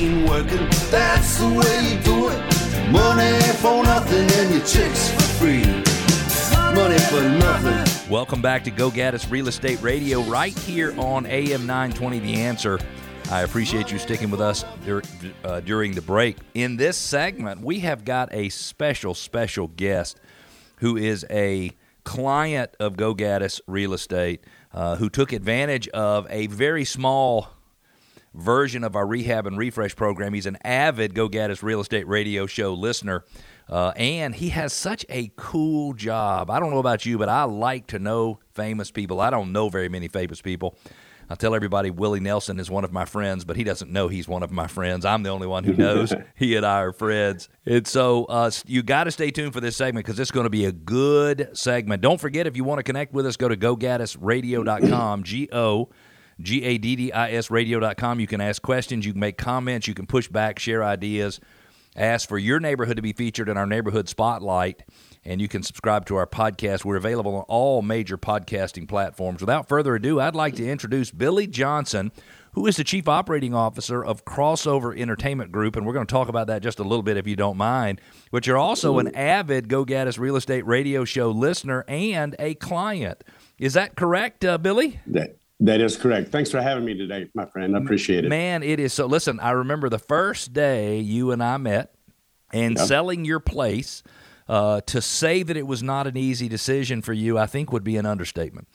ain't working. That's the way you do it. Money for nothing and your chicks for free. Money for nothing. Welcome back to Go Gaddis Real Estate Radio, right here on AM 920 The Answer. I appreciate you sticking with us dur- uh, during the break. In this segment, we have got a special, special guest who is a client of Go Gaddis Real Estate uh, who took advantage of a very small version of our rehab and refresh program. He's an avid Go Gaddis Real Estate Radio Show listener. Uh, and he has such a cool job. I don't know about you, but I like to know famous people. I don't know very many famous people. I tell everybody Willie Nelson is one of my friends, but he doesn't know he's one of my friends. I'm the only one who knows he and I are friends. And so uh, you got to stay tuned for this segment because it's going to be a good segment. Don't forget, if you want to connect with us, go to gogaddisradio.com, G O G A D D I S radio.com. You can ask questions, you can make comments, you can push back, share ideas, ask for your neighborhood to be featured in our neighborhood spotlight and you can subscribe to our podcast. We're available on all major podcasting platforms. Without further ado, I'd like to introduce Billy Johnson, who is the Chief Operating Officer of Crossover Entertainment Group, and we're going to talk about that just a little bit if you don't mind. But you're also an avid Go Gaddis Real Estate Radio Show listener and a client. Is that correct, uh, Billy? That that is correct. Thanks for having me today, my friend. I appreciate it. Man, it is so. Listen, I remember the first day you and I met, and Yep. selling your place. Uh, to say that it was not an easy decision for you, I think would be an understatement.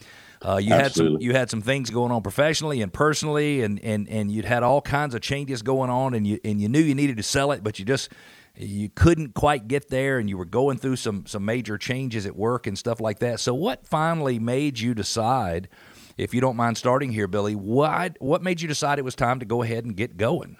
Uh, you had some you had some things going on professionally and personally, and, and, and you'd had all kinds of changes going on, and you and you knew you needed to sell it, but you just you couldn't quite get there, and you were going through some some major changes at work and stuff like that. So, what finally made you decide? If you don't mind starting here, Billy, what what made you decide it was time to go ahead and get going?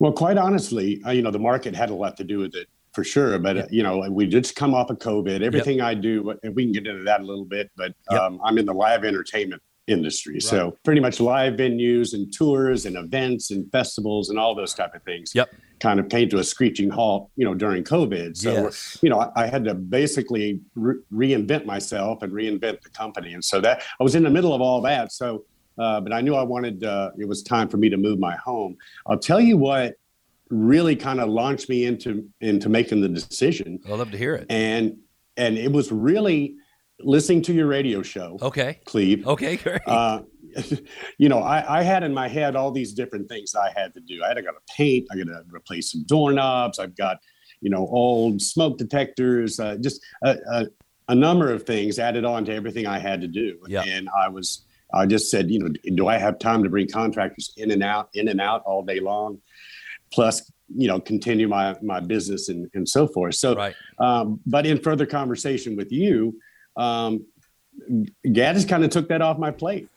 Well, quite honestly, uh, you know, the market had a lot to do with it for sure. But uh, you know, we just come off of COVID. Everything I do, and we can get into that a little bit. But Yep. um, I'm in the live entertainment industry, so pretty much live venues and tours and events and festivals and all those type of things. Yep. Kind of came to a screeching halt, you know, during COVID. So Yes. you know, I, I had to basically re- reinvent myself and reinvent the company. And so that I was in the middle of all that. So, uh, but I knew I wanted, uh, it was time for me to move my home. I'll tell you what really kind of launched me into, into making the decision. I'd love to hear it. And, and it was really listening to your radio show, Okay. Cleve. Okay, great. Uh, you know, I, I had in my head all these different things I had to do. I had to got to paint. I got to replace some doorknobs. I've got, you know, old smoke detectors. Uh, just a, a, a number of things added on to everything I had to do. Yeah. And I was, I just said, you know, do I have time to bring contractors in and out, in and out all day long? Plus, you know, continue my my business and and so forth. So, right. um, but in further conversation with you, um, Gaddis kind of took that off my plate.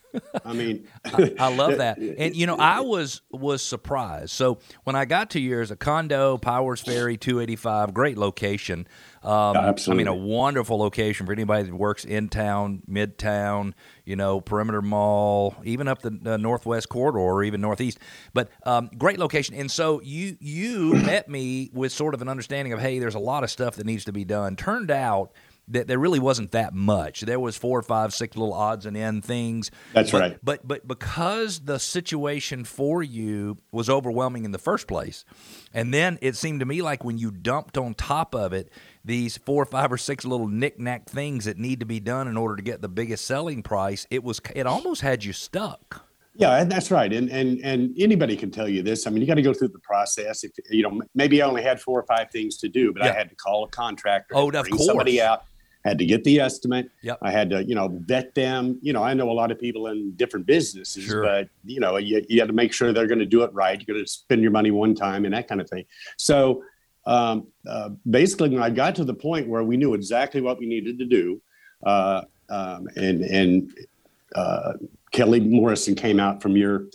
I mean, I love that. And you know, I was was surprised. So when I got to yours, a condo, Powers Ferry, two eighty five, great location. Um, Absolutely. I mean, a wonderful location for anybody that works in town, midtown, you know, perimeter mall, even up the, the northwest corridor or even northeast. But um, great location. And so you you met me with sort of an understanding of, hey, there's a lot of stuff that needs to be done. Turned out that there really wasn't that much. There was four, five, six little odds and end things. That's But- right. But but because the situation for you was overwhelming in the first place, and then it seemed to me like when you dumped on top of it these four, or five, or six little knick-knack things that need to be done in order to get the biggest selling price, it was it almost had you stuck. Yeah, that's right. And and and anybody can tell you this. I mean, you got to go through the process. If you know, maybe I only had four or five things to do, but Yeah. I had to call a contractor. Oh, of bring somebody out. Had to get the estimate. Yep. I had to, you know, vet them. You know, I know a lot of people in different businesses, Sure. but you know, you, you had to make sure they're going to do it right. You're going to spend your money one time and that kind of thing. So um, uh, basically, when I got to the point where we knew exactly what we needed to do, uh, um, and and uh, Kelly Morrison came out from your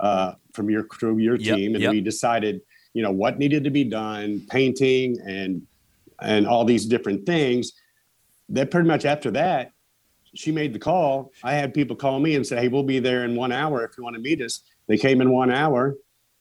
uh, from your crew, your Yep, team, and yep. we decided, you know, what needed to be done, painting and and all these different things. Then pretty much after that, she made the call. I had people call me and say, "Hey, we'll be there in one hour if you want to meet us." They came in one hour,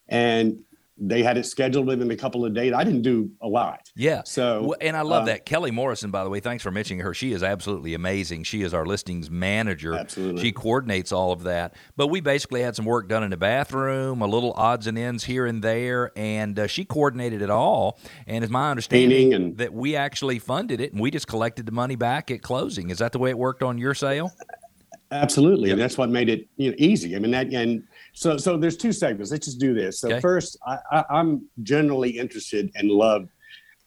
and they had it scheduled within a couple of days. I didn't do a lot. Yeah. So, and I love um, that. Kelly Morrison, by the way, thanks for mentioning her. She is absolutely amazing. She is our listings manager. Absolutely. She coordinates all of that. But we basically had some work done in the bathroom, a little odds and ends here and there, and uh, she coordinated it all. And it's my understanding and- that we actually funded it and we just collected the money back at closing. Is that the way it worked on your sale? Absolutely, and that's what made it you know easy. I mean that, and so so there's two segments. Let's just do this. So Okay. first, I, I, I'm generally interested and love.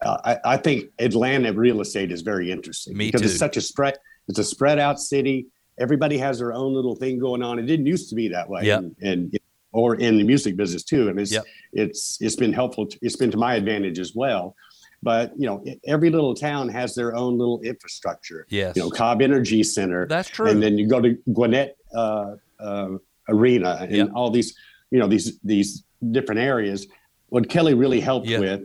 Uh, I, I think Atlanta real estate is very interesting Me because too. it's such a spread. It's a spread out city. Everybody has their own little thing going on. It didn't used to be that way, Yep. and, and or in the music business too. And it's Yep. it's it's been helpful. To, it's been to my advantage as well. But you know, every little town has their own little infrastructure. Yes. You know, Cobb Energy Center. That's true. And then you go to Gwinnett uh, uh, Arena and Yeah. all these, you know, these these different areas. What Kelly really helped Yeah. with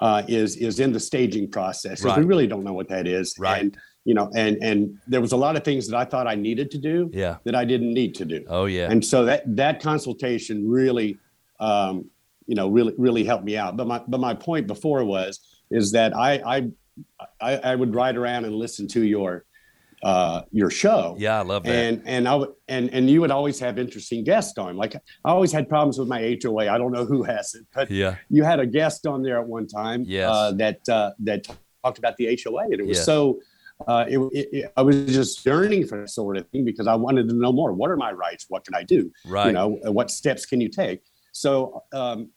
uh, is is in the staging process. Right. We really don't know what that is. Right. And you know, and and there was a lot of things that I thought I needed to do yeah. that I didn't need to do. Oh, yeah. And so that that consultation really, um, you know, really really helped me out. But my but my point before was is that I I I, I would ride around and listen to your uh, your show. yeah, I love that. And and I would and and you would always have interesting guests on. Like I always had problems with my HOA. I don't know who has it, but yeah. you had a guest on there at one time Yes. uh, that uh, that talked about the HOA, and it was Yes. so. Uh, it, it, I was just yearning for that sort of thing because I wanted to know more. What are my rights? What can I do? Right. You know, what steps can you take? So um,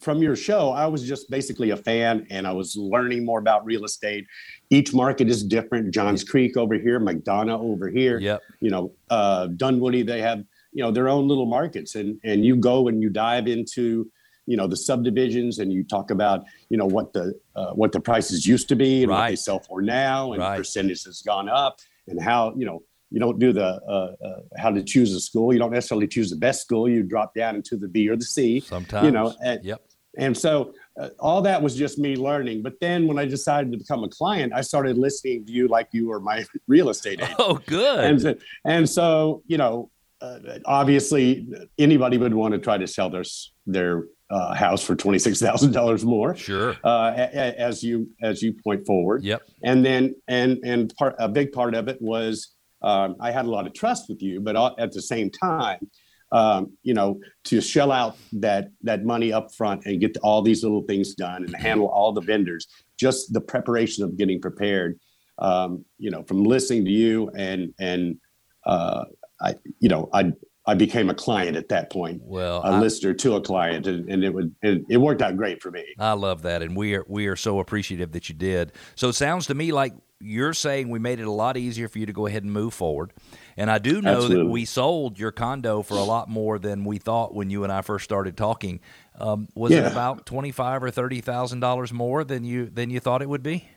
from your show, I was just basically a fan, and I was learning more about real estate. Each market is different. Johns Creek over here, McDonough over here Yep. you know uh, Dunwoody they have you know their own little markets and and you go and you dive into you know the subdivisions and you talk about you know what the uh, what the prices used to be and what they sell for now and Right. the percentage has gone up and how you know you don't do the uh, uh, how to choose a school you don't necessarily choose the best school you drop down into the B or the C Sometimes. you know and, Yep. and so uh, all that was just me learning but then when I decided to become a client I started listening to you like you were my real estate agent Oh, good. and so- and so you know uh, obviously anybody would want to try to sell their their uh, house for twenty six thousand dollars more sure. uh, a- a- as you as you point forward Yep. and then and and part a big part of it was um, I had a lot of trust with you but at the same time um, you know to shell out that that money up front and get all these little things done and handle all the vendors just the preparation of getting prepared um, you know from listening to you and and uh, I you know I I became a client at that point Well, a I- listener to a client and, and it would it, it worked out great for me I love that, and we are we are so appreciative that you did. So it sounds to me like you're saying we made it a lot easier for you to go ahead and move forward. And I do know that we sold your condo for a lot more than we thought when you and I first started talking. Um, was it about twenty five or thirty thousand dollars more than you than you thought it would be?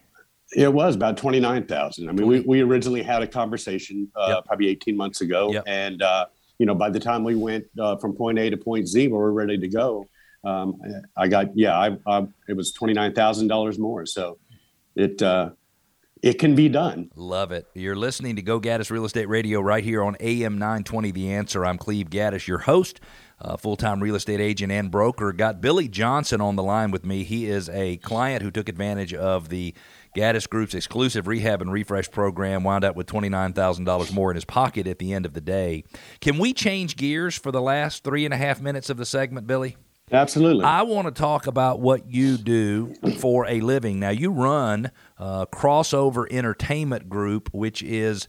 It was about twenty nine thousand. I mean, we, we originally had a conversation uh, Yep. probably eighteen months ago, Yep. and uh, you know, by the time we went uh, from point A to point Z, where we were ready to go. Um, I got yeah, I, I it was twenty nine thousand dollars more. So it uh, it can be done. Love it. You're listening to Go Gaddis Real Estate Radio right here on AM 920 The Answer. I'm Cleve Gaddis, your host, uh, full time real estate agent and broker. Got Billy Johnson on the line with me. He is a client who took advantage of the Gaddis Group's exclusive rehab and refresh program, wound up with $29,000 more in his pocket at the end of the day. Can we change gears for the last three and a half minutes of the segment, Billy? Absolutely. I want to talk about what you do for a living. Now, you run Crossover Entertainment Group, which is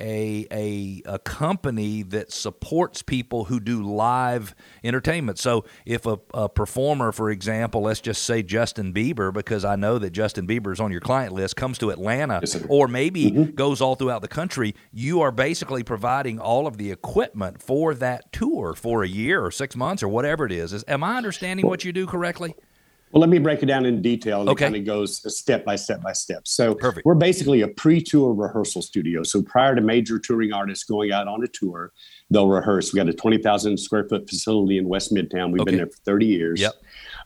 a, a a company that supports people who do live entertainment. So, if a, a performer, for example, let's just say Justin Bieber, because I know that Justin Bieber is on your client list, comes to Atlanta, Yes, or maybe mm-hmm. goes all throughout the country, you are basically providing all of the equipment for that tour for a year or six months or whatever it is. is am I understanding what you do correctly? Well, let me break it down in detail. And Okay. It kind of goes step by step by step. So Perfect. we're basically a pre-tour rehearsal studio. So prior to major touring artists going out on a tour, they'll rehearse. We got a 20,000 square foot facility in West Midtown. We've Okay. been there for 30 years. Yep.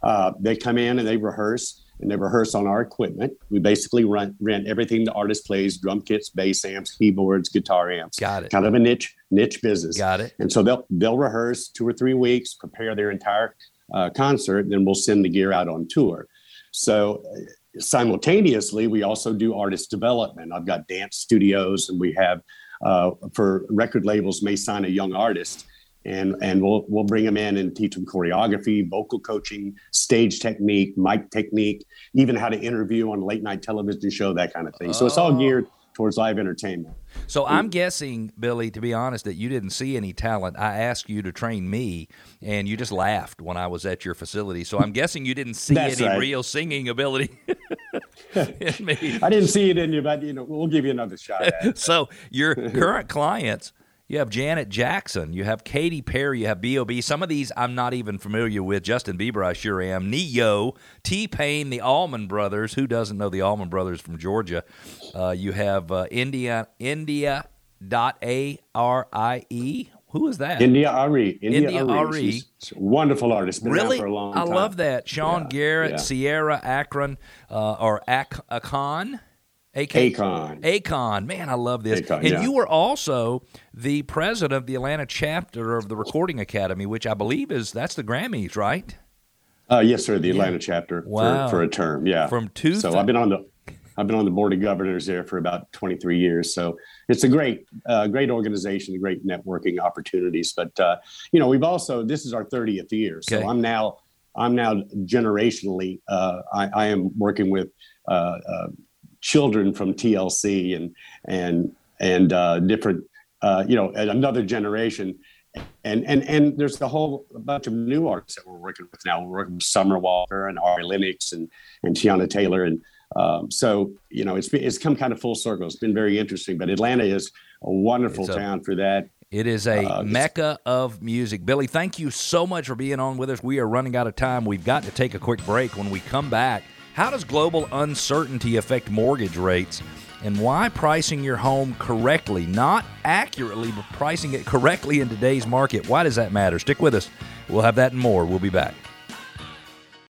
Uh, they come in and they rehearse and they rehearse on our equipment. We basically rent, rent everything the artist plays, drum kits, bass amps, keyboards, guitar amps. Got it. Kind of a niche, niche business. Got it. And so they'll they'll rehearse two or three weeks, prepare their entire uh, concert, then we'll send the gear out on tour. So simultaneously, we also do artist development. I've got dance studios, and we have uh, for record labels may sign a young artist, and and we'll we'll bring them in and teach them choreography, vocal coaching, stage technique, mic technique, even how to interview on a late night television show, that kind of thing. So it's all geared towards live entertainment. So I'm guessing, Billy, to be honest, that you didn't see any talent. I asked you to train me, and you just laughed when I was at your facility. So I'm guessing you didn't see any right. real singing ability in me. I didn't see it in you, but you know, we'll give you another shot at it. So your current clients you have Janet Jackson. You have Katy Perry. You have B.O.B. Some of these I'm not even familiar with. Justin Bieber, I sure am. Ne-Yo, T Pain, the Allman Brothers. Who doesn't know the Allman Brothers from Georgia? Uh, you have uh, India, India dot A R I E. Who is that? India, India Arie. Arie. She's a wonderful artist. Been really? for a long I time. love that. Sean Yeah, Garrett, yeah. Ciara Akron, uh, or Ak- Akon. AK? Akon. Akon. Man, I love this. Akon, and yeah. you were also the president of the Atlanta chapter of the Recording Academy, which I believe is that's the Grammys, right? Uh, yes, sir. The Atlanta chapter Wow. for, for a term. Yeah. From two So I've been on the I've been on the board of governors there for about 23 years. So it's a great, uh, great organization, great networking opportunities. But uh, you know, we've also this is our 30th year. So I'm now I'm now generationally uh, I, I am working with uh, uh, children from TLC and and and uh, different uh, you know another generation. And and and there's a whole bunch of new artists that we're working with now. We're working with Summer Walker and Ari Lennox and and Teyana Taylor and um, so you know it's it's come kind of full circle. It's been very interesting. But Atlanta is a wonderful a- town for that. It is a Uh, mecca of music. Billy, thank you so much for being on with us. We are running out of time. We've got to take a quick break. When we come back, how does global uncertainty affect mortgage rates? And why pricing your home correctly, not accurately, but pricing it correctly in today's market? Why does that matter? Stick with us. We'll have that and more. We'll be back.